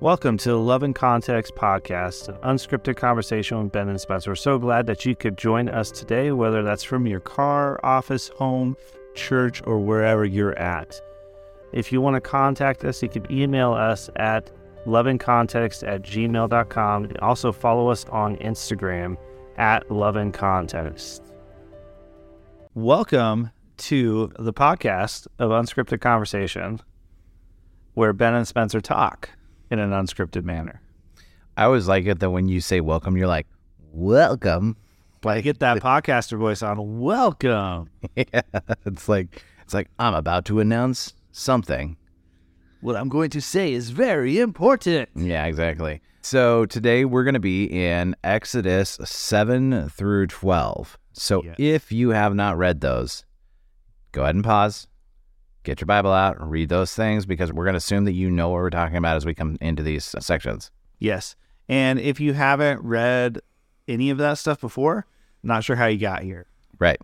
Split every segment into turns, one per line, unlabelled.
Welcome to the Love and Context podcast, an unscripted conversation with Ben and Spencer. We're so glad that you could join us today, whether that's from your car, office, home, church, or wherever you're at. If you want to contact us, you can email us at loveandcontext at gmail.com. And also follow us on Instagram at Love and Context. Welcome to the podcast of Unscripted Conversation, where Ben and Spencer talk in an unscripted manner.
I always like it that when you say welcome, you're like, welcome.
Like get that podcaster voice on. Welcome.
yeah, it's like it's like I'm about to announce something.
What I'm going to say is very important.
Yeah, exactly. So today we're going to be in Exodus 7 through 12. So
Yes.
if you have not read those, go ahead and pause, get your Bible out, and read those things because we're going to assume that you know what we're talking about as we come into these sections.
Yes. And if you haven't read any of that stuff before, not sure how you got here.
Right.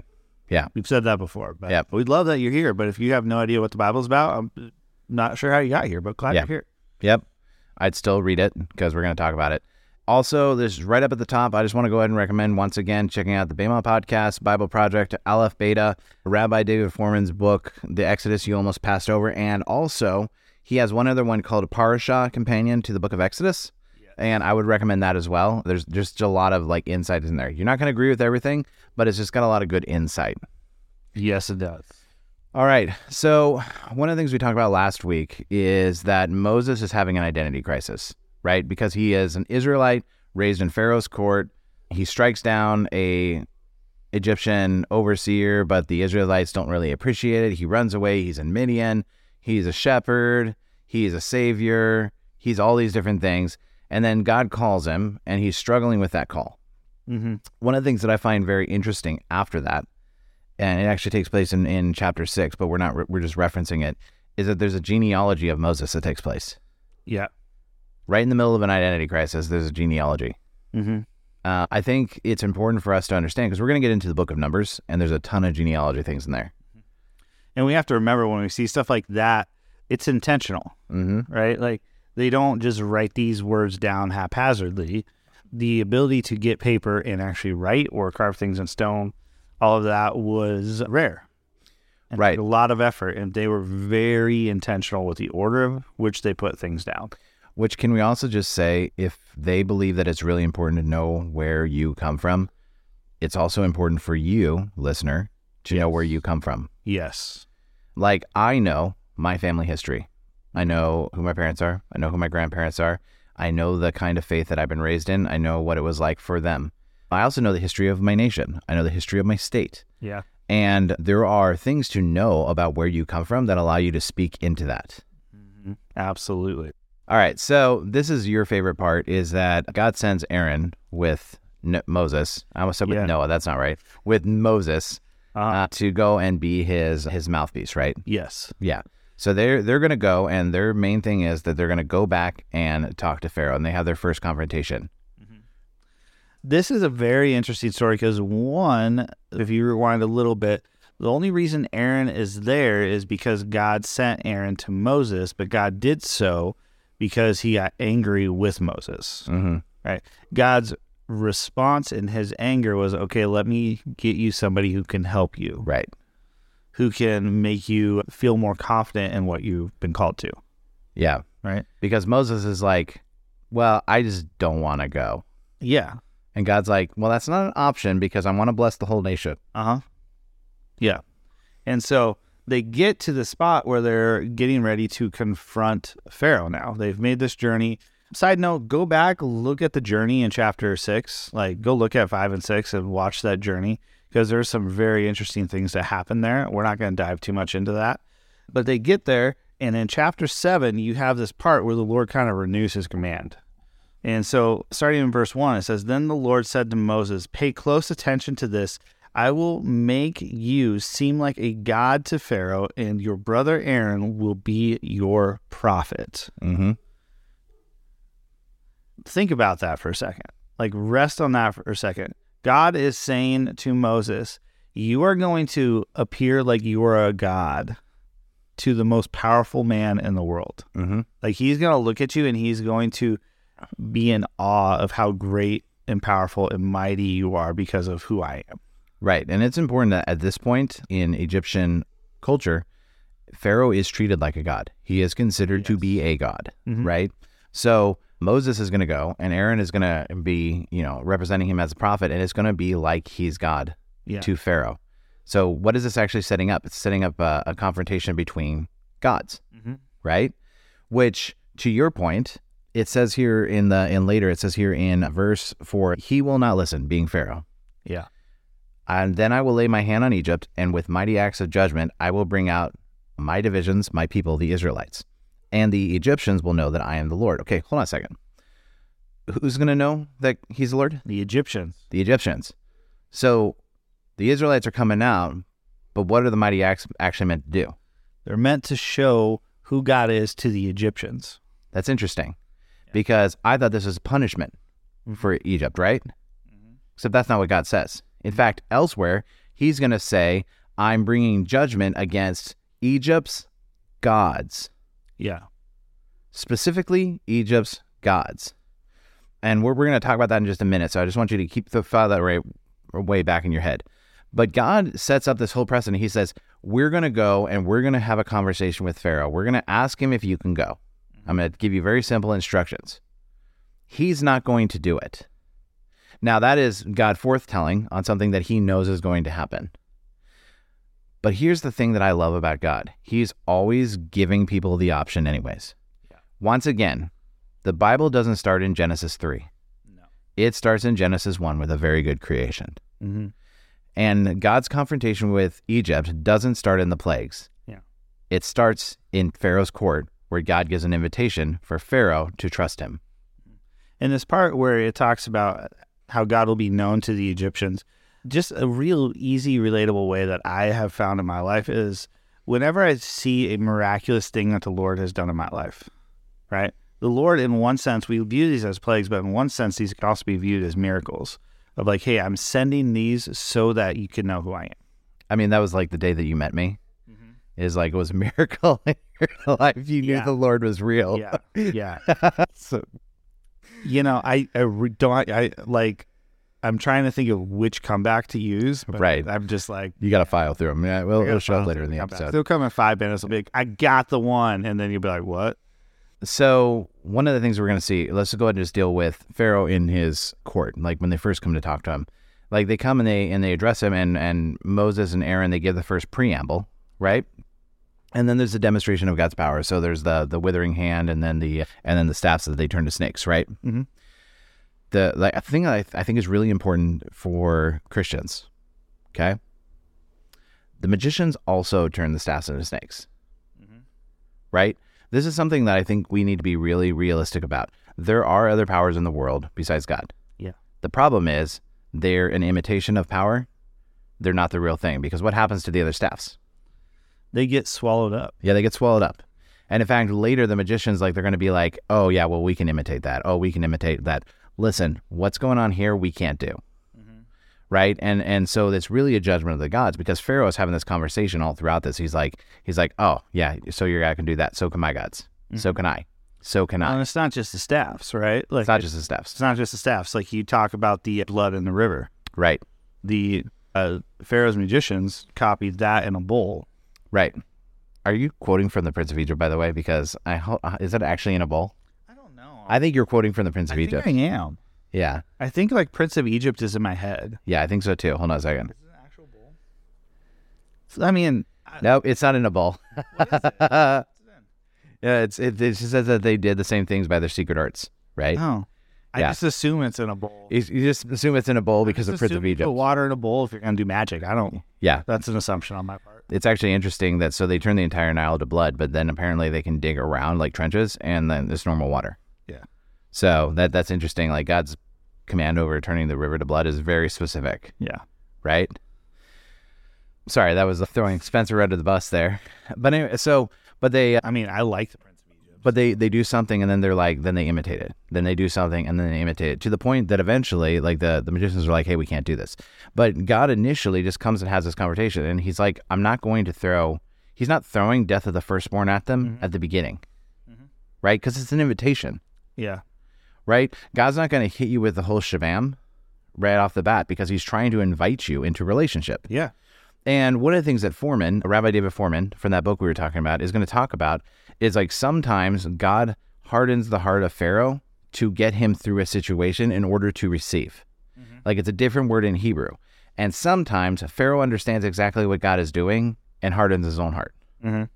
Yeah.
We've said that before, but
Yep.
we'd love that you're here. But if you have no idea what the Bible's about, I'm not sure how you got here, but glad
Yeah.
you're here.
Yep. I'd still read it because we're going to talk about it. Also, this is right up at the top. I just want to go ahead and recommend once again checking out the Bema Podcast, Bible Project, Aleph Beta, Rabbi David Fohrman's book, The Exodus You Almost Passed Over. And also, he has one other one called Parashah Companion to the Book of Exodus. And I would recommend that as well. There's just a lot of like insight in there. You're not going to agree with everything, but it's just got a lot of good insight.
Yes, it does.
All right. So, one of the things we talked about last week is that Moses is having an identity crisis, right? Because he is an Israelite raised in Pharaoh's court. He strikes down a Egyptian overseer, but the Israelites don't really appreciate it. He runs away. He's in Midian. He's a shepherd. He's a savior. He's all these different things. And then God calls him, and he's struggling with that call
Mm-hmm.
one of the things that I find very interesting after that, and it actually takes place in, in chapter six, but we're not we're just referencing it, is that there's a genealogy of Moses that takes place
Yeah.
Right in the middle of an identity crisis. There's a genealogy.
Mm-hmm.
Uh, I think it's important for us to understand because we're going to get into the book of Numbers, and there's a ton of genealogy things in there.
And we have to remember when we see stuff like that, it's intentional.
Mm-hmm.
right? Like they don't just write these words down haphazardly. The ability to get paper and actually write or carve things in stone, all of that was rare.
Right.
A lot of effort, and they were very intentional with the order of which they put things down.
Which can we also just say, if they believe that it's really important to know where you come from, it's also important for you, listener, to know where you come from.
Yes.
Like I know my family history. I know who my parents are. I know who my grandparents are. I know the kind of faith that I've been raised in. I know what it was like for them. I also know the history of my nation. I know the history of my state.
Yeah.
And there are things to know about where you come from that allow you to speak into that. Mm-hmm.
Absolutely.
All right. So this is your favorite part is that God sends Aaron with N- Moses. I almost said with
Yeah.
Noah. That's not right. With Moses
Uh,
uh, to go and be his his mouthpiece, right?
yes.
Yeah. So they're they're gonna go, and their main thing is that they're gonna go back and talk to Pharaoh, and they have their first confrontation.
This is a very interesting story because one, if you rewind a little bit, the only reason Aaron is there is because God sent Aaron to Moses, but God did so because he got angry with Moses.
Mm-hmm.
Right? God's response in his anger was, "Okay, let me get you somebody who can help you,
Right.
who can make you feel more confident in what you've been called to."
Yeah.
Right?
Because Moses is like, well, I just don't want to go,
Yeah.
and God's like, well, that's not an option because I want to bless the whole nation.
Uh huh. Yeah. And so they get to the spot where they're getting ready to confront Pharaoh now. They've made this journey. Side note, go back, look at the journey in chapter six. Like, go look at five and six and watch that journey because there's some very interesting things that happen there. We're not going to dive too much into that. But they get there, and in chapter seven, you have this part where the Lord kind of renews his command. And so, starting in verse 1, it says, Then the Lord said to Moses, Pay close attention to this. I will make you seem like a god to Pharaoh, and your brother Aaron will be your prophet.
Mm-hmm.
Think about that for a second. Like, rest on that for a second. God is saying to Moses, You are going to appear like you are a god to the most powerful man in the world.
Mm-hmm.
Like he's going to look at you and he's going to be in awe of how great and powerful and mighty you are because of who I am.
Right. And it's important that at this point in Egyptian culture, Pharaoh is treated like a god. He is considered to be a god,
Mhm.
right? So Moses is going to go and Aaron is going to be, you know, representing him as a prophet and it's going to be like he's God
Yeah.
to Pharaoh. So what is this actually setting up? It's setting up a, a confrontation between gods,
Mhm.
right? Which to your point, it says here in the in later it says here in verse 4, he will not listen being Pharaoh.
Yeah.
And then I will lay my hand on Egypt, and with mighty acts of judgment, I will bring out my divisions, my people, the Israelites. And the Egyptians will know that I am the Lord. Okay, hold on a second. Who's going to know that he's the Lord?
The Egyptians.
The Egyptians. So the Israelites are coming out, but what are the mighty acts actually meant to do?
They're meant to show who God is to the Egyptians.
That's interesting because I thought this was punishment mm-hmm. for Egypt, right? Mm-hmm. Except that's not what God says. In fact, elsewhere, he's going to say, I'm bringing judgment against Egypt's gods,
Yeah.
specifically Egypt's gods. And we're, we're going to talk about that in just a minute. So I just want you to keep the file that right, way back in your head. But God sets up this whole precedent. He says, We're going to go and we're going to have a conversation with Pharaoh. We're going to ask him if you can go. I'm going to give you very simple instructions. He's not going to do it. Now, that is God forthtelling on something that he knows is going to happen. But here's the thing that I love about God He's always giving people the option, anyways.
Yeah.
Once again, the Bible doesn't start in Genesis 3,
No.
it starts in Genesis 1 with a very good creation.
Mm-hmm.
And God's confrontation with Egypt doesn't start in the plagues.
Yeah.
It starts in Pharaoh's court, where God gives an invitation for Pharaoh to trust him.
In this part where it talks about how God will be known to the Egyptians, just a real easy, relatable way that I have found in my life is whenever I see a miraculous thing that the Lord has done in my life, right? The Lord, in one sense, we view these as plagues, but in one sense, these can also be viewed as miracles of like, hey, I'm sending these so that you can know who I am.
I mean, that was like the day that you met me. Mm-hmm. Is like it was a miracle in your life. You knew
Yeah.
the Lord was real.
Yeah. Yeah.
so,
you know, I, I re- don't, I like, I'm trying to think of which comeback to use. But
Right.
I'm just like,
you got to file through them. Yeah, We'll, we'll show up later in the
something.
episode.
They'll come in five minutes. I'll be like, I got the one, and then you'll be like, what?
So one of the things we're going to see, let's go ahead and just deal with Pharaoh in his court. Like when they first come to talk to him, like they come and they and they address him, and and Moses and Aaron they give the first preamble, right? And then there's a demonstration of God's power. So there's the the withering hand, and then the and then the staffs that they turn to snakes, right?
Mhm.
The like thing I, I think is really important for Christians. Okay, the magicians also turn the staffs into snakes, right? This is something that I think we need to be really realistic about. There are other powers in the world besides God.
Yeah.
The problem is they're an imitation of power. They're not the real thing because what happens to the other staffs?
They get swallowed up.
Yeah, they get swallowed up. And in fact, later the magicians like they're going to be like, "Oh yeah, well we can imitate that. Oh, we can imitate that. Listen, what's going on here? We can't do." Right? And and so it's really a judgment of the gods because Pharaoh is having this conversation all throughout this. He's like he's like, "Oh, yeah, so your guy can do that. So can my gods. So can I. So can I."
And it's not just the staffs, right? Like
It's not just the staffs.
it's not just the staffs. Like you talk about the blood in the river.
Right.
The uh, Pharaoh's magicians copied that in a bowl.
Right. Are you quoting from the Prince of Egypt by the way because I ho- uh, is that actually in a bowl?
I don't know.
I think you're quoting from the Prince of
I think
Egypt.
I am.
Yeah.
I think like Prince of Egypt is in my head.
Yeah, I think so too. Hold on a second.
Is it an actual bowl? I mean, I-
Nope, it's not in a bowl.
what is it? What's it in?
Yeah, it's it, it just says that they did the same things by their secret arts, right?
Oh, I
Yeah.
just assume it's in a bowl.
You, you just assume it's in a bowl because of Prince of
you
Egypt.
Put water in a bowl if you're gonna do magic. I don't.
Yeah,
That's an assumption on my part.
It's actually interesting that so they turn the entire Nile to blood, but then apparently they can dig around like trenches and then there's normal water.
Yeah.
So that that's interesting. Like God's command over turning the river to blood is very specific,
Yeah.
right? Sorry, that was throwing Spencer under the bus there. But anyway, so but they uh,
I mean, I like the Prince of Egypt.
But they they do something and then they're like then they imitate it then they do something and then they imitate it to the point that eventually like the the magicians are like hey we can't do this but god initially just comes and has this conversation and he's like i'm not going to throw He's not throwing death of the firstborn at them mm-hmm. at the beginning, mm-hmm. right? Because it's an invitation,
Yeah.
right? God's not going to hit you with the whole shabam right off the bat because he's trying to invite you into relationship.
Yeah.
And one of the things that Fohrman, Rabbi David Fohrman, from that book we were talking about, is going to talk about is like sometimes God hardens the heart of Pharaoh to get him through a situation in order to receive. Like it's a different word in Hebrew. And sometimes Pharaoh understands exactly what God is doing and hardens his own heart.
Mhm.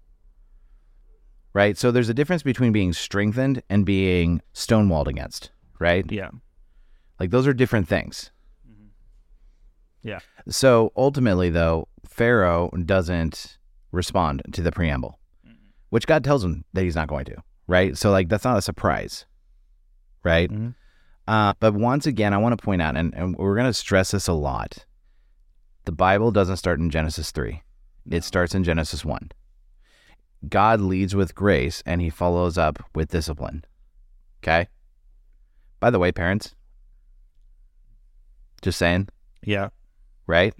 Right? So there's a difference between being strengthened and being stonewalled against, right?
Yeah.
Like those are different things.
Yeah.
So ultimately, though, Pharaoh doesn't respond to the preamble, which God tells him that he's not going to, right? So, like, that's not a surprise, right?
Mhm.
Uh, but once again, I want to point out, and, and we're going to stress this a lot the Bible doesn't start in Genesis 3, it starts in Genesis 1. God leads with grace and he follows up with discipline. Okay? By the way, parents, just saying,
Yeah.
right?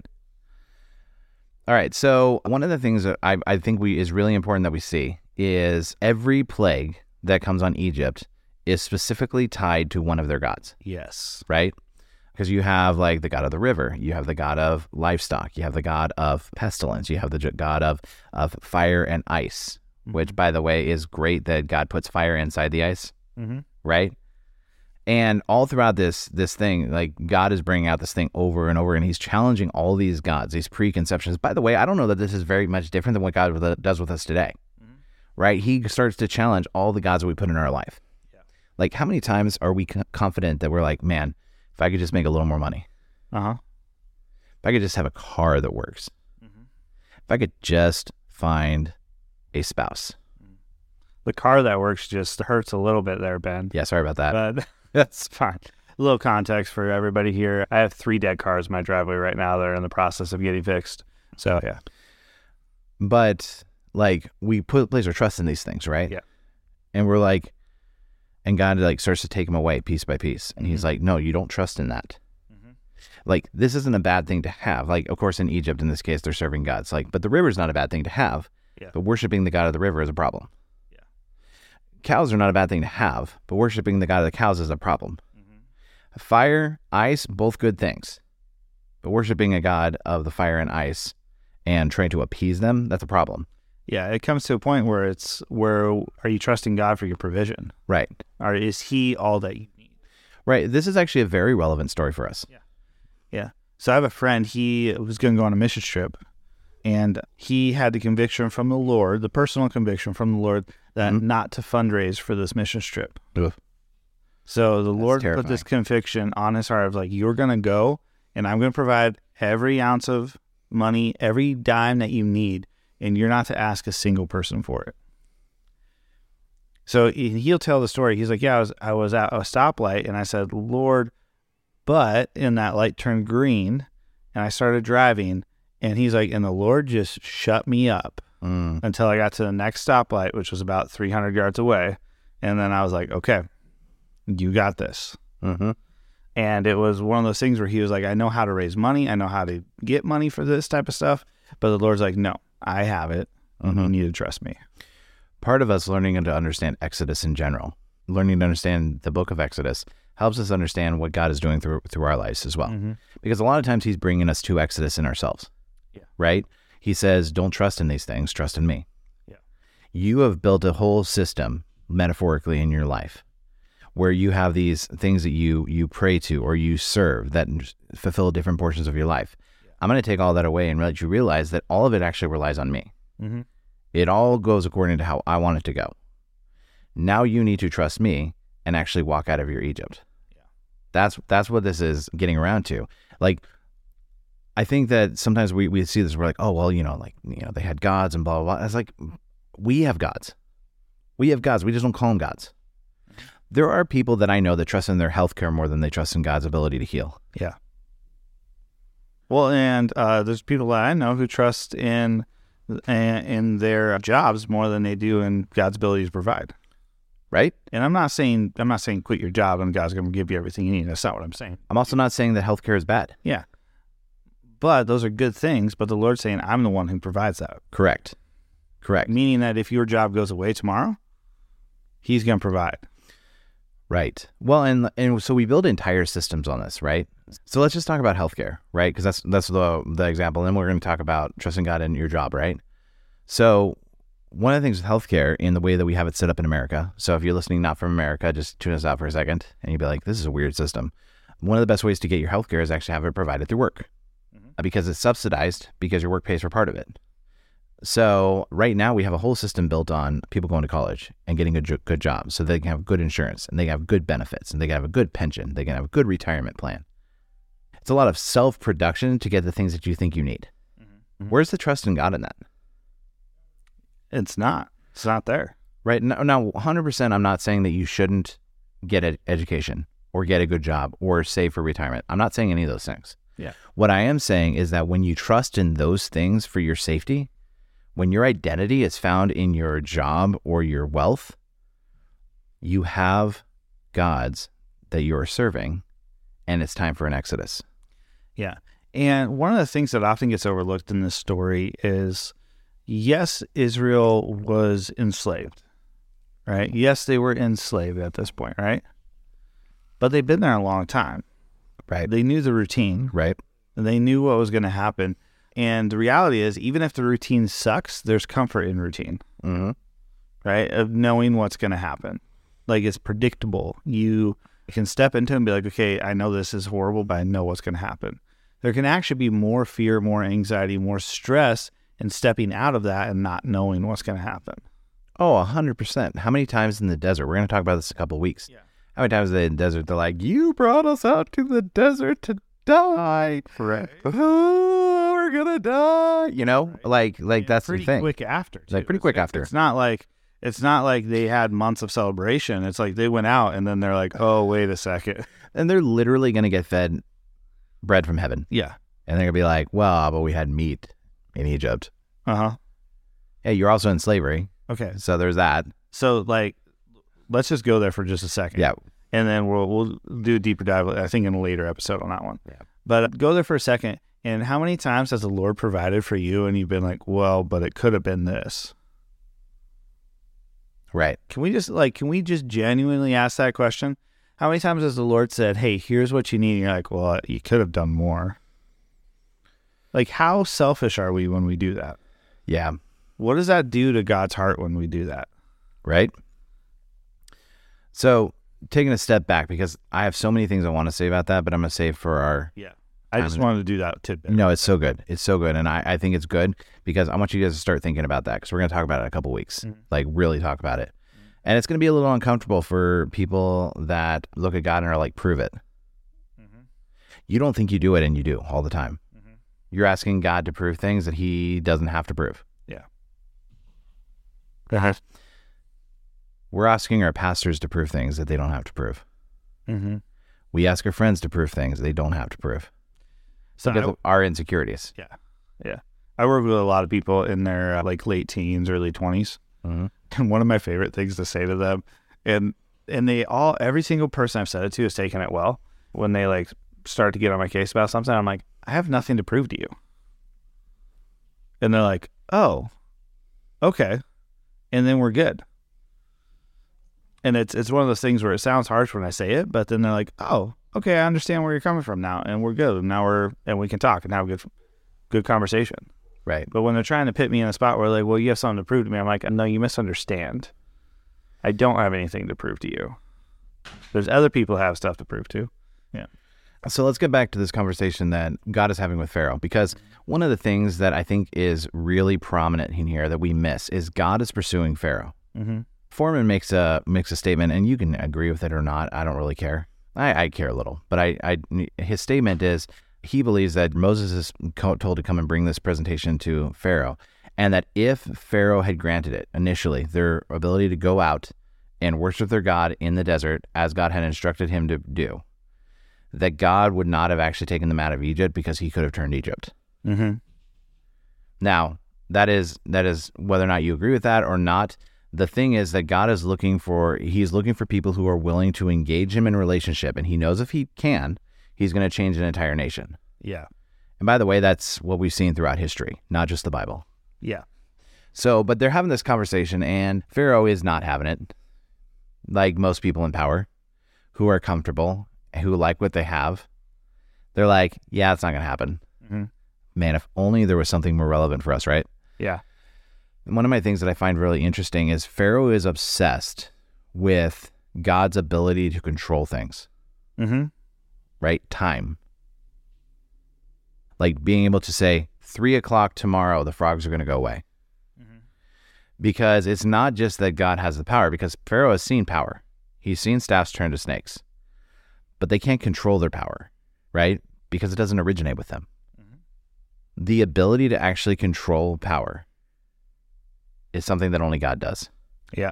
All right. So one of the things that I, I think we is really important that we see is every plague that comes on Egypt is specifically tied to one of their gods,
Yes.
right? Because you have like the god of the river, you have the god of livestock, you have the god of pestilence, you have the god of of fire and ice, which by the way is great that God puts fire inside the ice
Mm-hmm.
right? And all throughout this this thing, like God is bringing out this thing over and over, and He's challenging all these gods, these preconceptions. By the way, I don't know that this is very much different than what God does with us today, mm-hmm. right? He starts to challenge all the gods that we put in our life.
Yeah.
Like, how many times are we confident that we're like, man, if I could just make a little more money,
Uh huh.
if I could just have a car that works, mm-hmm. if I could just find a spouse. Mm.
The car that works just hurts a little bit there, Ben.
Yeah, sorry about that.
But that's fine. A little context for everybody here. I have three dead cars in my driveway right now that are in the process of getting fixed. So yeah.
But like we put place our trust in these things, right?
Yeah.
And we're like, and God like starts to take them away piece by piece, and He's mm-hmm. like, no, you don't trust in that. Mm-hmm. Like this isn't a bad thing to have. Like of course in Egypt in this case they're serving gods. Like, but the river is not a bad thing to have.
Yeah.
But worshiping the god of the river is a problem. Cows are not a bad thing to have, but worshiping the god of the cows is a problem. Mm-hmm. Fire, ice, both good things. But worshiping a god of the fire and ice and trying to appease them, that's a problem.
Yeah. It comes to a point where it's where are you trusting God for your provision?
Right.
Or is He all that you need?
Right. This is actually a very relevant story for us.
Yeah. Yeah. So I have a friend, he was going to go on a mission trip and he had the conviction from the Lord, the personal conviction from the Lord that not to fundraise for this mission trip. So the Lord put this conviction on his heart of like, you're going to go and I'm going to provide every ounce of money, every dime that you need, and you're not to ask a single person for it. So he- he'll tell the story. He's like, yeah, I was, I was at a stoplight and I said, Lord, but and that light turned green and I started driving and he's like, and the Lord just shut me up
Mm.
until I got to the next stoplight, which was about 300 yards away. And then I was like, okay, you got this.
hmm
And it was one of those things where he was like, I know how to raise money. I know how to get money for this type of stuff. But the Lord's like, no, I have it. and You need to trust me.
Part of us learning to understand Exodus in general, learning to understand the book of Exodus, helps us understand what God is doing through through our lives as well. Because a lot of times He's bringing us to Exodus in ourselves.
Yeah.
Right. He says, "Don't trust in these things. Trust in Me."
Yeah.
You have built a whole system metaphorically in your life where you have these things that you you pray to or you serve that fulfill different portions of your life. I'm going to take all that away and let you realize that all of it actually relies on me.
Mm-hmm.
It all goes according to how I want it to go. Now you need to trust me and actually walk out of your Egypt.
Yeah.
That's that's what this is getting around to. Like I think that sometimes we, we see this, we're like, oh well, you know, like you know, they had gods and blah blah blah. It's like we have gods. We have gods. We just don't call them gods. There are people that I know that trust in their healthcare more than they trust in God's ability to heal.
Yeah. Well, and uh, there's people that I know who trust in in their jobs more than they do in God's ability to provide.
Right?
And I'm not saying I'm not saying quit your job and God's going to give you everything you need. That's not what I'm saying.
I'm also not saying that healthcare is bad.
Yeah. But those are good things. But the Lord's saying I'm the one who provides that.
Correct. Correct.
Meaning that if your job goes away tomorrow, he's going to provide.
Right. Well, and and so we build entire systems on this, right? So let's just talk about healthcare, right? Because that's that's the the example. And then we're going to talk about trusting God in your job, right? So one of the things with healthcare in the way that we have it set up in America. So if you're listening not from America, just tune us out for a second, and you'd be like, "This is a weird system." One of the best ways to get your healthcare is actually have it provided through work, because it's subsidized because your work pays for part of it. So right now we have a whole system built on people going to college and getting a jo- good job, so they can have good insurance and they can have good benefits and they can have a good pension, they can have a good retirement plan. It's a lot of self production to get the things that you think you need. Mm-hmm. Mm-hmm. Where's the trust in God in that?
It's not. It's not there.
Right now, now 100%. I'm not saying that you shouldn't get an education or get a good job or save for retirement. I'm not saying any of those things.
Yeah.
What I am saying is that when you trust in those things for your safety, when your identity is found in your job or your wealth, you have gods that you are serving, and it's time for an exodus.
Yeah. And one of the things that often gets overlooked in this story is yes, Israel was enslaved, right? Yes, they were enslaved at this point, right? But they've been there a long time.
Right.
They knew the routine,
Right.
they knew what was going to happen. And the reality is, even if the routine sucks, there's comfort in routine,
Mm-hmm.
right? Of knowing what's going to happen. Like it's predictable. You can step into it and be like, okay, I know this is horrible, but I know what's going to happen. There can actually be more fear, more anxiety, more stress in stepping out of that and not knowing what's going to happen.
Oh, 100%. How many times in the desert? We're going to talk about this in a couple of weeks.
Yeah.
How many times they in the desert they're like, You brought us out to the desert to die.
Correct.
Oh, we're going to die. You know, like, like that's
pretty
the thing.
quick after.
Like, pretty quick
it's-
after.
It's not like it's not like they had months of celebration. It's like they went out and then they're like, oh, wait a second.
And they're literally going to get fed bread from heaven.
Yeah.
And they're going to be like, Well, but we had meat in Egypt.
Uh huh.
Hey, you're also in slavery.
Okay.
So there's that.
So like, let's just go there for just a second.
Yeah.
and then we'll we'll do a deeper dive. I think in a later episode on that one.
Yeah.
But go there for a second. And how many times has the Lord provided for you, and you've been like, "Well, but it could have been this."
Right.
Can we just like, can we just genuinely ask that question? How many times has the Lord said, "Hey, here's what you need," and you're like, "Well, uh, you could have done more." Like, how selfish are we when we do that?
Yeah.
What does that do to God's heart when we do that?
Right. So taking a step back because I have so many things I want to say about that, but I'm going to save for our
Yeah. I just wanted to do that tidbit.
No, it's so good. It's so good. And I, I think it's good because I want you guys to start thinking about that because we're going to talk about it in a couple weeks.
Mhm.
Like, really talk about it. And it's going to be a little uncomfortable for people that look at God and are like, prove it.
Mhm.
You don't think you do it, and you do all the time.
Mhm.
You're asking God to prove things that he doesn't have to prove. We're asking our pastors to prove things that they don't have to prove.
Mm-hmm.
We ask our friends to prove things they don't have to prove
So
because
I-
of our insecurities. Yeah, yeah.
I work with a lot of people in their uh, like late teens, early 20s.
Mhm.
And one of my favorite things to say to them, and and they all, every single person I've said it to has taken it well. When they like start to get on my case about something, I'm like, I have nothing to prove to you. And they're like, oh, okay. And then we're good. And it's it's one of those things where it sounds harsh when I say it, but then they're like, oh, okay, I understand where you're coming from now, and we're good. And now we're and we can talk and have a good good conversation.
Right.
But when they're trying to pit me in a spot where like, well, you have something to prove to me, I'm like, no, you misunderstand. I don't have anything to prove to you. There's other people who have stuff to prove to. Yeah.
So let's get back to this conversation that God is having with Pharaoh because one of the things that I think is really prominent in here that we miss is God is pursuing Pharaoh.
Mm-hmm.
Fohrman makes a makes a statement, and you can agree with it or not. I don't really care. I, I care a little, but I, I his statement is he believes that Moses is told to come and bring this presentation to Pharaoh, and that if Pharaoh had granted it initially, their ability to go out and worship their God in the desert as God had instructed him to do, that God would not have actually taken them out of Egypt because he could have turned Egypt.
Mm-hmm.
Now, that is that is whether or not you agree with that or not. The thing is that God is looking for he's looking for people who are willing to engage him in relationship and he knows if he can, he's going to change an entire nation.
Yeah.
And by the way, that's what we've seen throughout history, not just the Bible.
Yeah.
So, but they're having this conversation, and Pharaoh is not having it. Like most people in power who are comfortable, who like what they have, they're like, yeah, it's not going to happen.
Mhm.
Man, if only there was something more relevant for us, right?
Yeah.
One of my things that I find really interesting is Pharaoh is obsessed with God's ability to control things,
Mm-hmm.
right? Time. Like being able to say, three o'clock tomorrow, the frogs are going to go away.
Mhm.
Because it's not just that God has the power, because Pharaoh has seen power. He's seen staffs turn to snakes, but they can't control their power, right? Because it doesn't originate with them.
Mhm.
The ability to actually control power is something that only God does.
Yeah.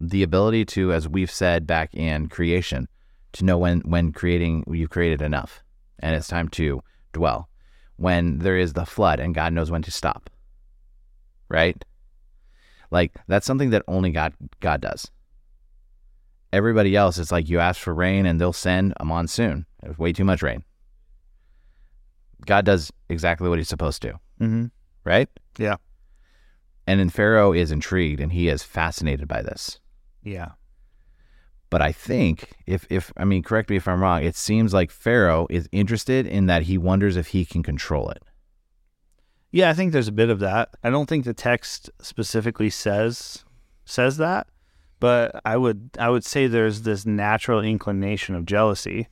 the ability to, as we've said back in creation, to know when when creating you've created enough and it's time to dwell. When there is the flood and God knows when to stop. Right? Like that's something that only God God does. Everybody else is like you ask for rain and they'll send a monsoon. There's way too much rain. God does exactly what he's supposed to,
Mm-hmm.
right?
Yeah.
And then Pharaoh is intrigued and he is fascinated by this.
Yeah.
But I think if if I mean correct me if I'm wrong, it seems like Pharaoh is interested in that he wonders if he can control it.
Yeah, I think there's a bit of that. I don't think the text specifically says says that, but I would I would say there's this natural inclination of jealousy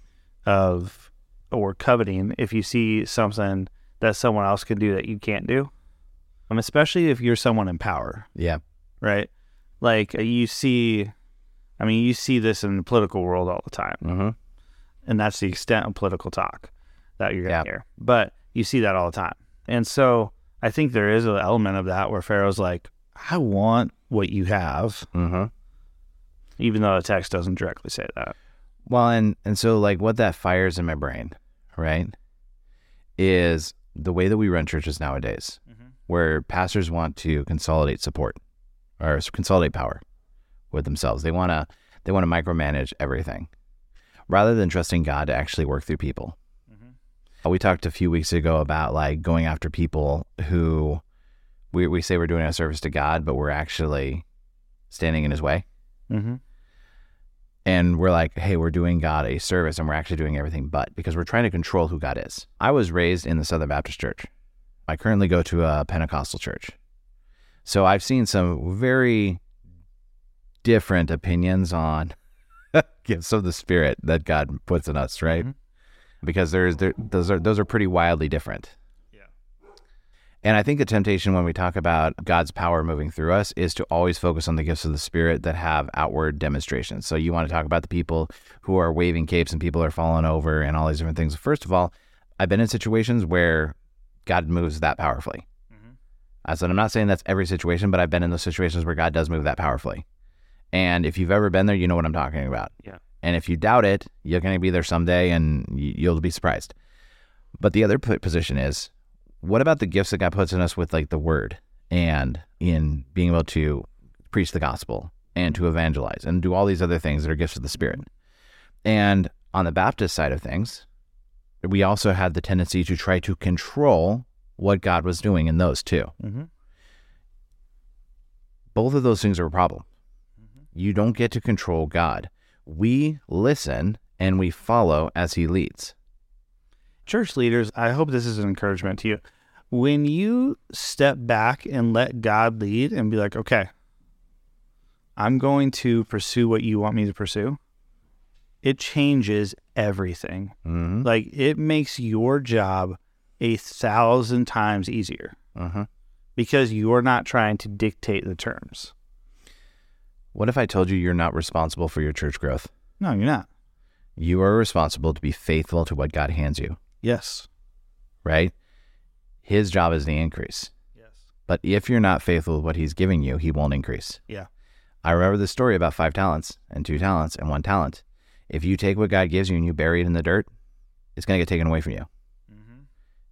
of or coveting if you see something that someone else can do that you can't do. Um, especially if you're someone in power,
Yeah.
right? Like uh, you see I mean, you see this in the political world all the time
Mm-hmm.
and that's the extent of political talk that you're gonna
Yeah.
hear. But you see that all the time, and so I think there is an element of that where Pharaoh's like, "I want what you have,"
Mm-hmm.
even though the text doesn't directly say that.
Well, and and so like what that fires in my brain, right, is the way that we run churches nowadays. Where pastors want to consolidate support or consolidate power with themselves. They want to they want to micromanage everything, rather than trusting God to actually work through people. Uh, We talked a few weeks ago about like going after people who we we say we're doing a service to God, but we're actually standing in His way
Mm-hmm.
and we're like, hey, we're doing God a service and we're actually doing everything but because we're trying to control who God is. I was raised in the Southern Baptist Church. I currently go to a Pentecostal church. So I've seen some very different opinions on gifts of the Spirit that God puts in us, right?
Mhm.
Because there's there, those are those are pretty wildly different.
Yeah.
And I think the temptation when we talk about God's power moving through us is to always focus on the gifts of the Spirit that have outward demonstrations. So you want to talk about the people who are waving capes and people are falling over and all these different things. First of all, I've been in situations where God moves that powerfully.
Mhm.
I said, I'm not saying that's every situation, but I've been in those situations where God does move that powerfully. And if you've ever been there, you know what I'm talking about.
Yeah.
And if you doubt it, you're going to be there someday and you'll be surprised. But the other position is what about the gifts that God puts in us with like the word and in being able to preach the gospel and to evangelize and do all these other things that are gifts of the Spirit? And on the Baptist side of things, we also had the tendency to try to control what God was doing in those too.
Mm-hmm.
Both of those things are a problem. You don't get to control God. We listen and we follow as he leads.
Church leaders, I hope this is an encouragement to you. When you step back and let God lead and be like, okay, I'm going to pursue what you want me to pursue, it changes everything.
Mm-hmm.
Like it makes your job a thousand times easier
Uh-huh.
because you're not trying to dictate the terms.
What if I told you you're not responsible for your church growth?
No, you're not.
You are responsible to be faithful to what God hands you,
Yes.
right? His job is the increase.
Yes.
But if you're not faithful with what he's giving you, he won't increase.
Yeah.
I remember the story about five talents and two talents and one talent. If you take what God gives you and you bury it in the dirt, it's going to get taken away from you.
Mm-hmm.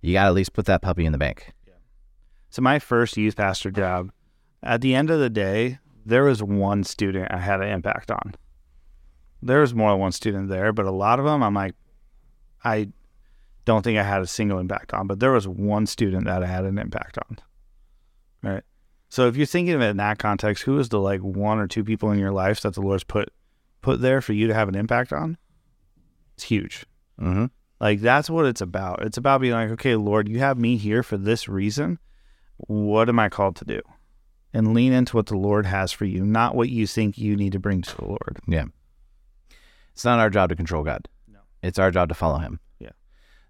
You got to at least put that puppy in the bank.
So my first youth pastor job, at the end of the day, there was one student I had an impact on. There was more than one student there, but a lot of them I'm like, I don't think I had a single impact on, but there was one student that I had an impact on. Right. So if you're thinking of it in that context, who is the like one or two people in your life that the Lord's put put there for you to have an impact on? It's huge.
Mm-hmm.
Like that's what it's about. It's about being like, okay, Lord, you have me here for this reason. What am I called to do? And lean into what the Lord has for you, not what you think you need to bring to the Lord.
Yeah. It's not our job to control God.
No.
It's our job to follow him.
Yeah.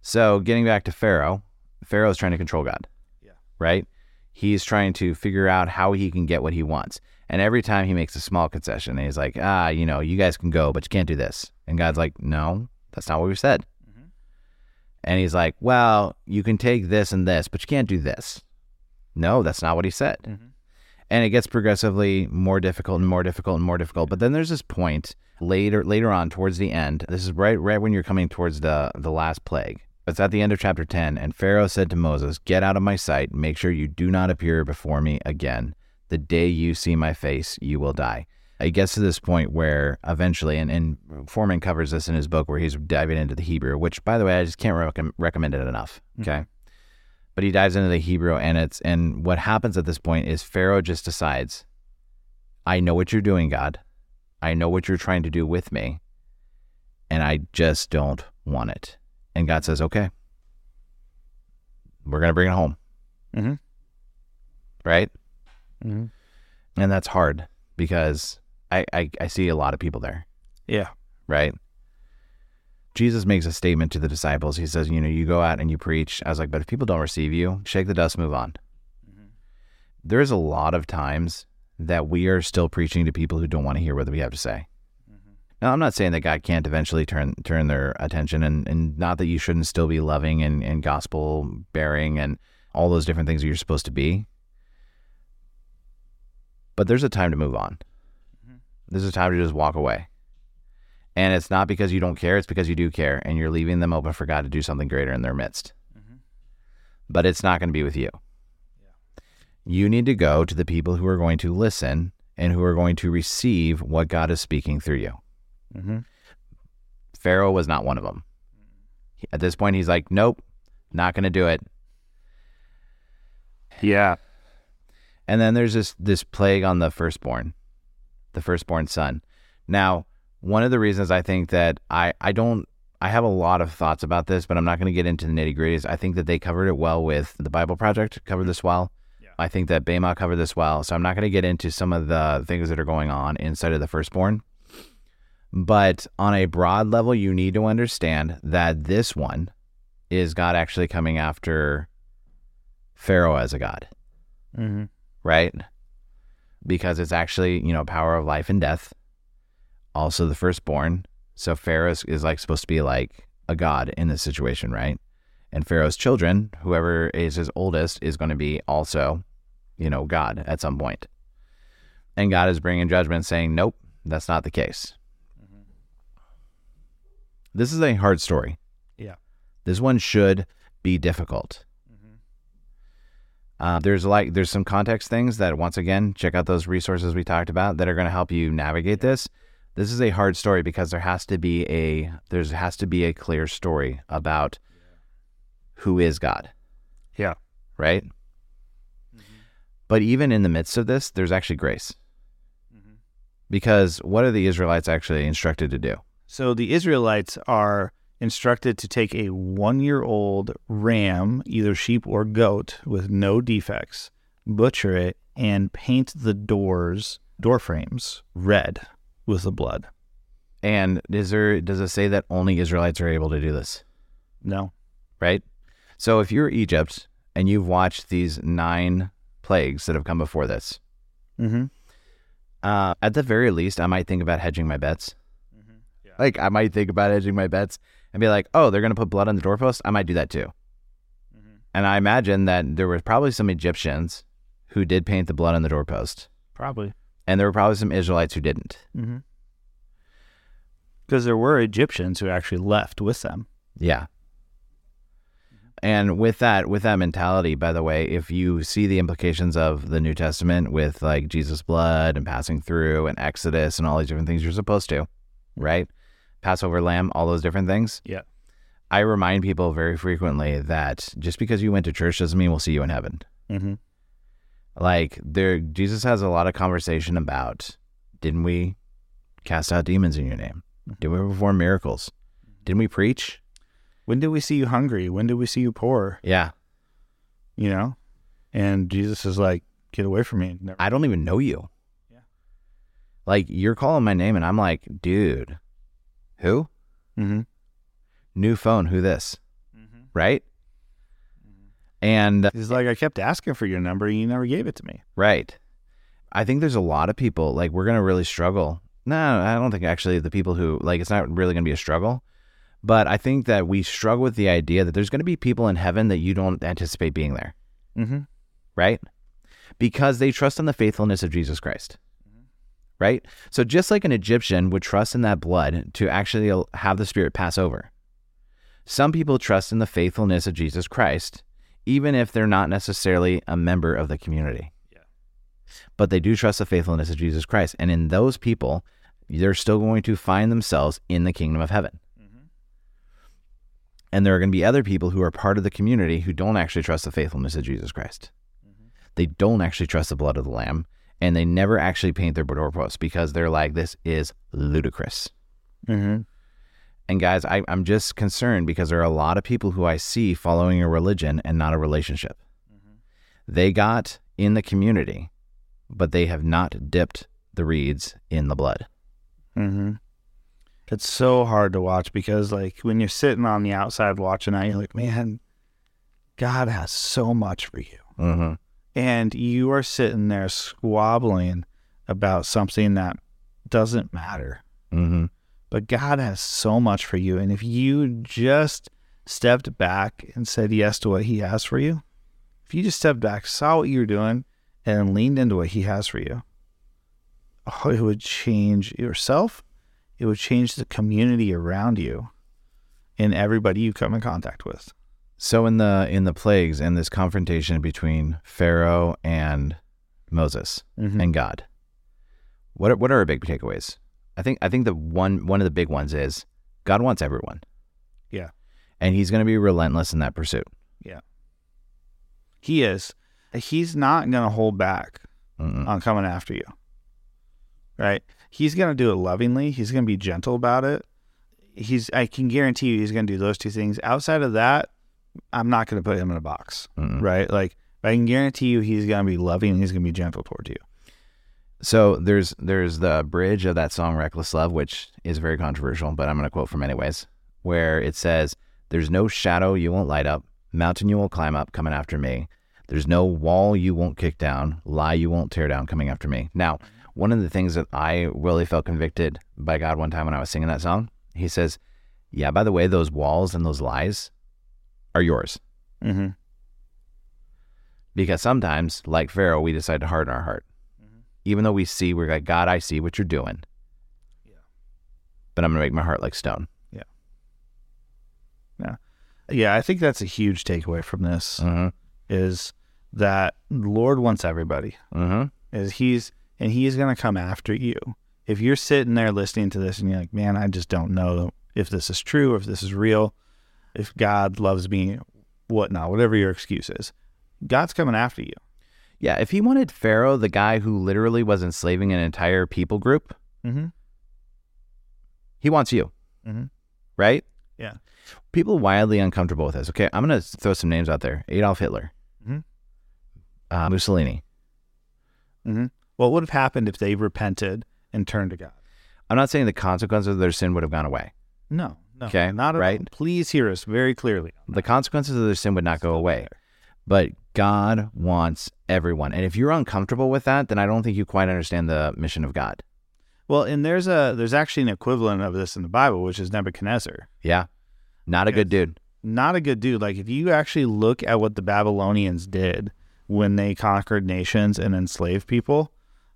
So getting back to Pharaoh, Pharaoh is trying to control God.
Yeah.
Right? He's trying to figure out how he can get what he wants. And every time he makes a small concession, he's like, ah, you know, you guys can go, but you can't do this. And God's like, no, that's not what we said.
Mhm.
And he's like, well, you can take this and this, but you can't do this. No, that's not what he said.
Mhm.
And it gets progressively more difficult and more difficult and more difficult. But then there's this point later later on towards the end. This is right right when you're coming towards the the last plague. It's at the end of chapter 10 and Pharaoh said to Moses, "Get out of my sight. Make sure you do not appear before me again. The day you see my face, you will die." It gets to this point where eventually, and, and Fohrman covers this in his book where he's diving into the Hebrew, which, by the way, I just can't rec- recommend it enough. Okay. But he dives into the Hebrew, and it's and what happens at this point is Pharaoh just decides, I know what you're doing, God. I know what you're trying to do with me, and I just don't want it. And God says, Okay, we're gonna bring it home,
Mhm.
right?
Mhm.
And that's hard because I, I I see a lot of people there,
Yeah.
right? Jesus makes a statement to the disciples. He says, You know, you go out and you preach. I was like, But if people don't receive you, shake the dust, move on. There's a lot of times that we are still preaching to people who don't want to hear what we have to say. Now, I'm not saying that God can't eventually turn turn their attention, and, and not that you shouldn't still be loving and, and gospel bearing and all those different things that you're supposed to be. But there's a time to move on. There's a time to just walk away. And it's not because you don't care, it's because you do care and you're leaving them open for God to do something greater in their midst. But it's not going to be with you. You need to go to the people who are going to listen and who are going to receive what God is speaking through you.
Mm-hmm.
Pharaoh was not one of them. At this point, he's like, nope, not going to do it.
Yeah.
And then there's this this plague on the firstborn, the firstborn son. Now, one of the reasons I think that I I don't I have a lot of thoughts about this, but I'm not going to get into the nitty gritties. I think that they covered it well with the Bible Project covered this well.
Yeah.
I think that Bema covered this well. So I'm not going to get into some of the things that are going on inside of the firstborn. But on a broad level, you need to understand that this one is God actually coming after Pharaoh as a god
Mm-hmm.
Right? Because it's actually, you know, power of life and death. Also the firstborn. So Pharaoh is, like supposed to be like a god in this situation, right? And Pharaoh's children, whoever is his oldest, is going to be also, you know, God at some point. And God is bringing judgment saying, nope, that's not the case. Mm-hmm. This is a hard story.
Yeah.
This one should be difficult. Uh, there's like there's some context things that once again check out those resources we talked about that are going to help you navigate this. This is a hard story because there has to be a there's has to be a clear story about who is God,
Yeah.
right? But even in the midst of this, there's actually grace. Because what are the Israelites actually instructed to do?
So the Israelites are instructed to take a one year old ram, either sheep or goat, with no defects, butcher it, and paint the doors, door frames, red with the blood.
And is there does it say that only Israelites are able to do this?
No.
right? So if you're Egypt and you've watched these nine plagues that have come before this,
Mm-hmm.
uh, at the very least, I might think about hedging my bets.
Yeah.
Like I might think about hedging my bets and be like, oh, they're going to put blood on the doorpost. I might do that too. And I imagine that there were probably some Egyptians who did paint the blood on the doorpost,
Probably.
and there were probably some Israelites who didn't.
Mm-hmm. Because there were Egyptians who actually left with them.
Yeah. And with that, with that mentality, by the way, if you see the implications of the New Testament with like Jesus' blood and passing through and Exodus and all these different things you're supposed to, right? Passover lamb, all those different things.
Yeah.
I remind people very frequently that just because you went to church doesn't mean we'll see you in heaven.
Mm-hmm.
Like there Jesus has a lot of conversation about didn't we cast out demons in your name? Did we perform miracles? Didn't we preach?
When did we see you hungry? When did we see you poor?
Yeah.
You know? And Jesus is like, get away from me. Never-
I don't even know you.
Yeah.
Like you're calling my name and I'm like, dude, who?
Mhm.
New phone, who this?
Mhm.
Right? And
He's like, I kept asking for your number. And you never gave it to me.
right. I think there's a lot of people like we're gonna really struggle. No, I don't think actually the people who like it's not really gonna be a struggle. But I think that we struggle with the idea that there's gonna be people in heaven that you don't anticipate being there.
Mm-hmm.
right? Because they trust in the faithfulness of Jesus Christ, right? So just like an Egyptian would trust in that blood to actually have the Spirit pass over, some people trust in the faithfulness of Jesus Christ, even if they're not necessarily a member of the community.
Yeah.
But they do trust the faithfulness of Jesus Christ. And in those people, they're still going to find themselves in the kingdom of heaven. Mm-hmm. And there are going to be other people who are part of the community who don't actually trust the faithfulness of Jesus Christ. Mm-hmm. They don't actually trust the blood of the Lamb, and they never actually paint their doorposts because they're like, this is ludicrous.
Mm-hmm.
And guys, I, I'm just concerned because there are a lot of people who I see following a religion and not a relationship. They got in the community, but they have not dipped the reeds in the blood.
Mm-hmm. It's so hard to watch because, like, when you're sitting on the outside watching that, you're like, man, God has so much for you.
Mm-hmm.
And you are sitting there squabbling about something that doesn't matter.
Mm-hmm.
But God has so much for you. And if you just stepped back and said yes to what He has for you, if you just stepped back, saw what you're doing, and leaned into what He has for you, oh, it would change yourself. It would change the community around you and everybody you come in contact with.
So in the in the plagues and this confrontation between Pharaoh and Moses
Mhm.
and God, what are, what are our big takeaways? I think I think the one one of the big ones is God wants everyone.
Yeah.
and He's going to be relentless in that pursuit.
Yeah, He is. He's not going to hold back
Mm-mm.
on coming after you. Right? He's going to do it lovingly. He's going to be gentle about it. He's I can guarantee you he's going to do those two things. Outside of that, I'm not going to put him in a box.
Mm-mm.
Right? Like I can guarantee you he's going to be loving and he's going to be gentle toward you.
So there's there's the bridge of that song "Reckless Love," which is very controversial, but I'm going to quote from anyways, where it says, "There's no shadow you won't light up, mountain you won't climb up, coming after me. There's no wall you won't kick down, lie you won't tear down, coming after me." Now, one of the things that I really felt convicted by God one time when I was singing that song, He says, "Yeah, by the way, those walls and those lies are yours."
Mm-hmm.
Because sometimes, like Pharaoh, we decide to harden our heart. Even though we see, we're like, God, I see what you're doing.
Yeah.
But I'm going to make my heart like stone.
Yeah, Yeah. Yeah. I think that's a huge takeaway from this
Mm-hmm.
is that the Lord wants everybody.
Mm-hmm.
Is he's and he's going to come after you. If you're sitting there listening to this and you're like, "Man, I just don't know if this is true or if this is real, if God loves me, whatnot, whatever your excuse is, God's coming after you."
Yeah. If he wanted Pharaoh, the guy who literally was enslaving an entire people group,
Mm-hmm.
he wants you.
Mhm.
Right?
Yeah.
People wildly uncomfortable with this. Okay. I'm going to throw some names out there Adolf Hitler,
Mhm.
uh, Mussolini.
Mm-hmm. What would have happened if they repented and turned to God?
I'm not saying the consequences of their sin would have gone away.
No, no,
Okay,
not
right.
all. Please hear us very clearly.
The consequences of their sin would not go away. But God wants everyone. And if you're uncomfortable with that, then I don't think you quite understand the mission of God.
Well, and there's a there's actually an equivalent of this in the Bible, which is Nebuchadnezzar.
Yeah. Not a good dude.
Not a good dude. Like if you actually look at what the Babylonians did when they conquered nations and enslaved people,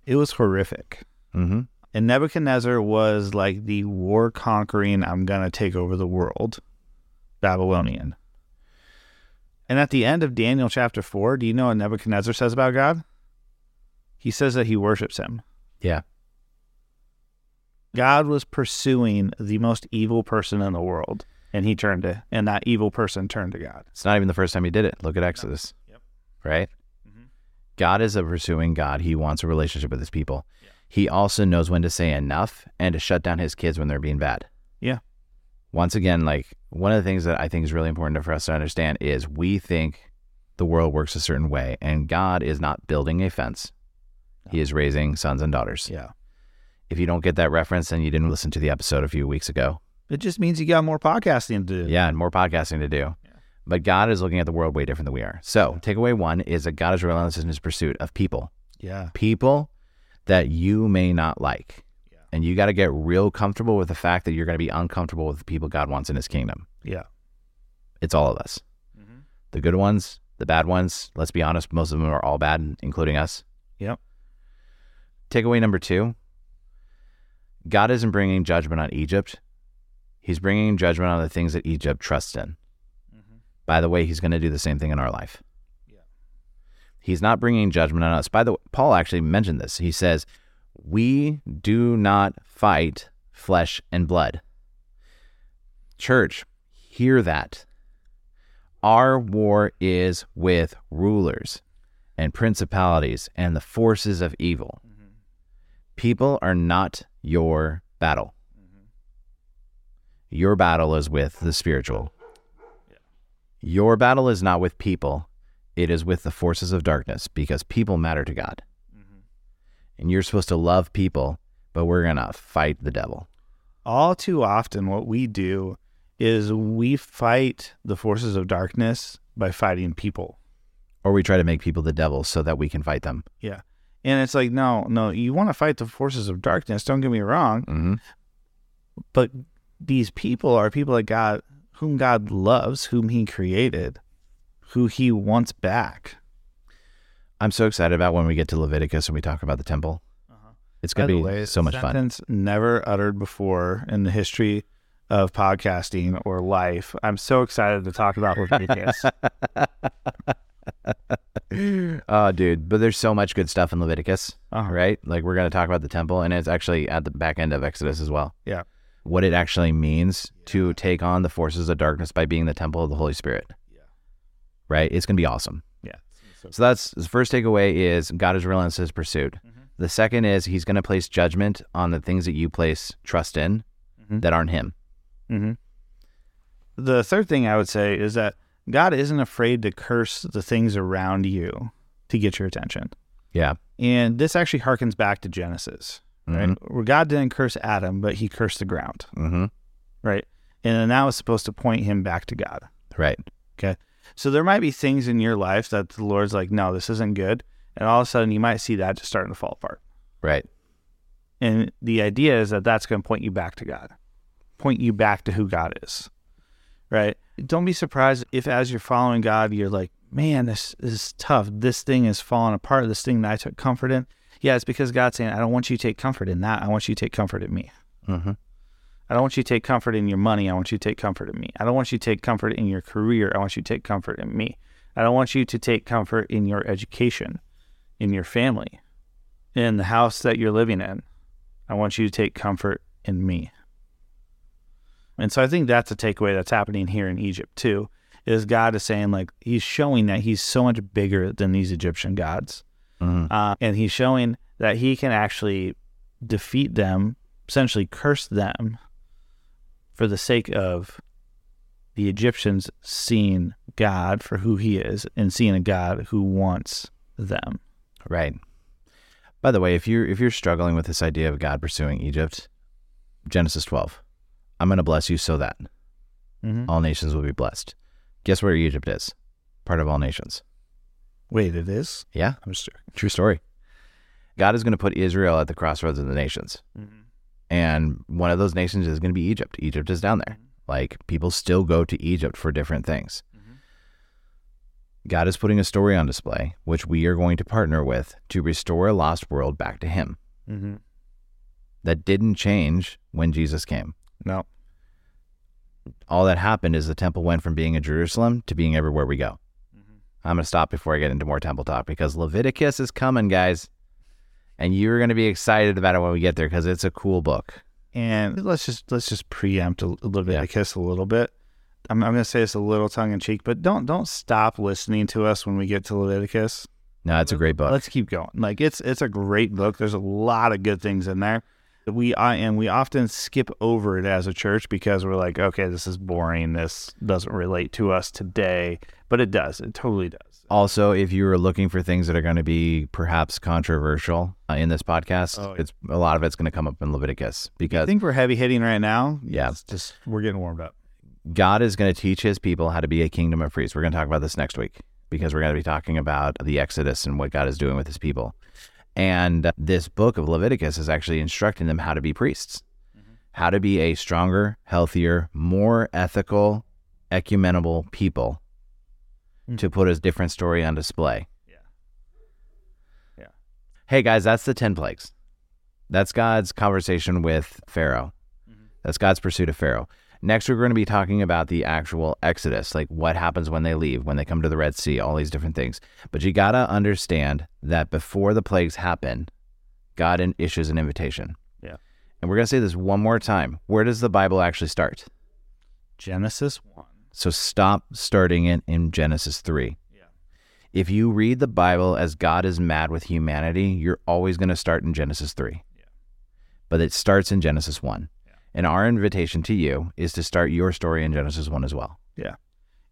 it was horrific.
Mm-hmm.
And Nebuchadnezzar was like the war conquering, I'm gonna take over the world Babylonian. And at the end of Daniel chapter four, do you know what Nebuchadnezzar says about God? He says that he worships him.
Yeah.
God was pursuing the most evil person in the world, and he turned to, and that evil person turned to God.
It's not even the first time he did it. Look at Exodus.
Yep.
Right?
Mhm.
God is a pursuing God. He wants a relationship with his people. He also knows when to say enough and to shut down his kids when they're being bad.
Yeah.
Once again, like one of the things that I think is really important for us to understand is we think the world works a certain way, and God is not building a fence. He is raising sons and daughters.
Yeah.
If you don't get that reference, then you didn't listen to the episode a few weeks ago.
It just means you got more podcasting to do.
Yeah, and more podcasting to do. But God is looking at the world way different than we are. So, takeaway one is that God is relentless in his pursuit of people,
Yeah.
people that you may not like.
Yeah.
And you got to get real comfortable with the fact that you're going to be uncomfortable with the people God wants in his kingdom.
Yeah.
It's all of us.
Mhm.
The good ones, the bad ones. Let's be honest, most of them are all bad, including us.
Yep.
Takeaway number two God isn't bringing judgment on Egypt. He's bringing judgment on the things that Egypt trusts in. By the way, he's going to do the same thing in our life.
Yeah.
He's not bringing judgment on us. By the way, Paul actually mentioned this. He says, We do not fight flesh and blood. Church, hear that. Our war is with rulers and principalities and the forces of evil. Mm-hmm. People are not your battle. Mm-hmm. Your battle is with the spiritual. Your battle is not with people, it is with the forces of darkness because people matter to God. And you're supposed to love people, but we're going to fight the devil.
All too often, what we do is we fight the forces of darkness by fighting people.
Or we try to make people the devil so that we can fight them.
Yeah. And it's like, no, no, you want to fight the forces of darkness. Don't get me wrong.
hmm
But these people are people that God, whom God loves, whom He created, who He wants back.
I'm so excited about when we get to Leviticus and we talk about the temple. It's going to be
way,
so much fun.
sentence never uttered before in the history of podcasting or life. I'm so excited to talk about Leviticus.
Oh, dude, but there's so much good stuff in Leviticus,
Uh-huh.
right? Like we're going to talk about the temple, and it's actually at the back end of Exodus as well.
Yeah.
What it actually means to take on the forces of darkness by being the temple of the Holy Spirit. Right? It's going to be awesome.
Yeah.
So that's the first takeaway is God is relentless in his pursuit.
Mm-hmm.
The second is he's going to place judgment on the things that you place trust in
Mhm.
that aren't him.
hmm The third thing I would say is that God isn't afraid to curse the things around you to get your attention.
Yeah.
And this actually harkens back to Genesis, right? Where God didn't curse Adam, but he cursed the ground,
Mm-hmm.
right? And then that was supposed to point him back to God.
Right.
So there might be things in your life that the Lord's like, no, this isn't good. And all of a sudden you might see that just starting to fall apart.
Right.
And the idea is that that's going to point you back to God, point you back to who God is, right? Don't be surprised if, as you're following God, you're like, man, this, this is tough. This thing is falling apart. This thing that I took comfort in. Yeah, it's because God's saying, I don't want you to take comfort in that. I want you to take comfort in me.
Mm-hmm.
I don't want you to take comfort in your money. I want you to take comfort in me. I don't want you to take comfort in your career. I want you to take comfort in me. I don't want you to take comfort in your education, in your family, in the house that you're living in. I want you to take comfort in me. And so I think that's a takeaway that's happening here in Egypt too, is God is saying like he's showing that he's so much bigger than these Egyptian gods.
Mm-hmm.
Uh, and he's showing that he can actually defeat them, essentially curse them for the sake of the Egyptians seeing God for who he is and seeing a God who wants them.
Right. By the way, if you're if you're struggling with this idea of God pursuing Egypt, Genesis 12, I'm going to bless you so that
Mm-hmm.
all nations will be blessed. Guess where Egypt is? Part of all nations.
Wait, it is?
Yeah,
I'm just
true story. God is going to put Israel at the crossroads of the nations. And one of those nations is going to be Egypt. Egypt is down there. Mm-hmm. Like people still go to Egypt for different things. Mm-hmm. God is putting a story on display, which we are going to partner with to restore a lost world back to Him.
Mm-hmm.
That didn't change when Jesus came.
No.
All that happened is the temple went from being in Jerusalem to being everywhere we go. Mm-hmm. I'm going to stop before I get into more temple talk because Leviticus is coming, guys. And you're going to be excited about it when we get there because it's a cool book.
And let's just let's just preempt a, a Leviticus a little bit. I'm, I'm going to say this a little tongue in cheek, but don't don't stop listening to us when we get to Leviticus.
No, it's a great book.
Let's keep going. Like it's it's a great book. There's a lot of good things in there. We I and we often skip over it as a church because we're like, okay, this is boring. This doesn't relate to us today, but it does. It totally does.
Also, if you are looking for things that are going to be perhaps controversial uh, in this podcast,
Oh, yeah.
it's a lot of it's going to come up in Leviticus because I
think we're heavy hitting right now.
Yeah.
It's just we're getting warmed up.
God is going to teach his people how to be a kingdom of priests. We're going to talk about this next week because we're going to be talking about the Exodus and what God is doing with his people. And this book of Leviticus is actually instructing them how to be priests, how to be a stronger, healthier, more ethical, ecumenical people
Mm.
to put a different story on display.
Yeah. Yeah.
Hey guys, that's the 10 plagues. That's God's conversation with Pharaoh. That's God's pursuit of Pharaoh. Next, we're going to be talking about the actual Exodus, like what happens when they leave, when they come to the Red Sea, all these different things. But you got to understand that before the plagues happen, God in- issues an invitation.
Yeah.
And we're going to say this one more time. Where does the Bible actually start?
Genesis one.
So stop starting it in Genesis 3.
Yeah.
If you read the Bible as God is mad with humanity, you're always going to start in Genesis 3.
Yeah.
But it starts in Genesis 1.
Yeah.
And our invitation to you is to start your story in Genesis 1 as well. Yeah.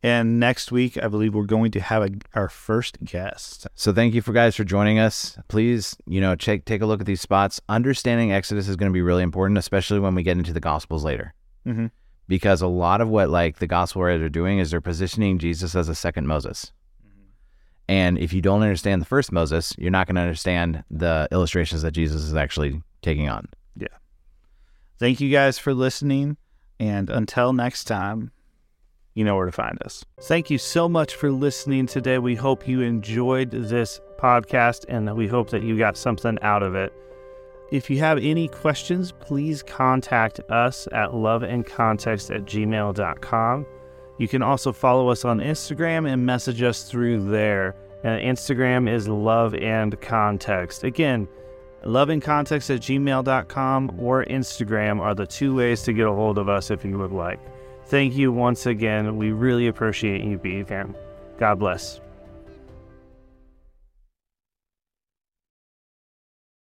And next week, I believe we're going to have a, our first guest.
So thank you for guys for joining us. Please, you know, check take a look at these spots. Understanding Exodus is going to be really important, especially when we get into the Gospels later.
Mhm.
Because a lot of what like the gospel writers are doing is they're positioning Jesus as a second Moses. Mm-hmm. And if you don't understand the first Moses, you're not going to understand the illustrations that Jesus is actually taking on. Yeah.
Thank you guys for listening. And until next time, you know where to find us. Thank you so much for listening today. We hope you enjoyed this podcast and we hope that you got something out of it. If you have any questions, please contact us at loveandcontext at gmail.com. You can also follow us on Instagram and message us through there. And Instagram is love and context. Again, loveandcontext at gmail.com or Instagram are the two ways to get a hold of us if you would like. Thank you once again. We really appreciate you being here. God bless.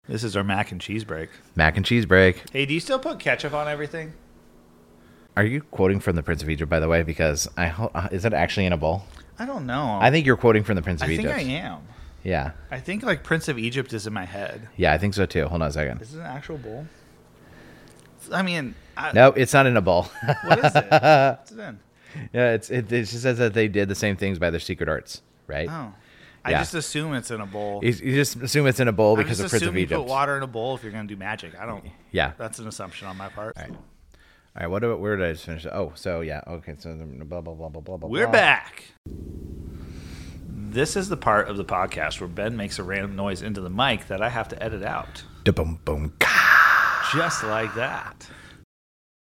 This is our mac and cheese break.
Mac and cheese break.
Hey, do you still put ketchup on everything?
Are you quoting from the Prince of Egypt, by the way? Because I ho- uh, is that actually in a bowl?
I don't know.
I think you're quoting from the Prince of Egypt.
I
Egypt.
think I am.
Yeah,
I think like Prince of Egypt is in my head.
yeah, I think so too. Hold on a second.
Is it an actual bowl? I mean, I,
No, it's not in a bowl.
what is it? What's it in?
yeah, it's it, it just says that they did the same things by their secret arts, right?
Oh, I
Yeah.
just assume it's in a bowl.
You, you just assume it's in a bowl because of Prince
assume
of
you
Egypt.
put water in a bowl if you're going to do magic. I don't.
Yeah.
That's an assumption on my part.
All right. What? do- Where did I just finish? Oh, so yeah. Okay. So the- blah blah blah blah blah blah.
We're
blah.
back. This is the part of the podcast where Ben makes a random noise into the mic that I have to edit out.
Da-boom, boom.
Just like that.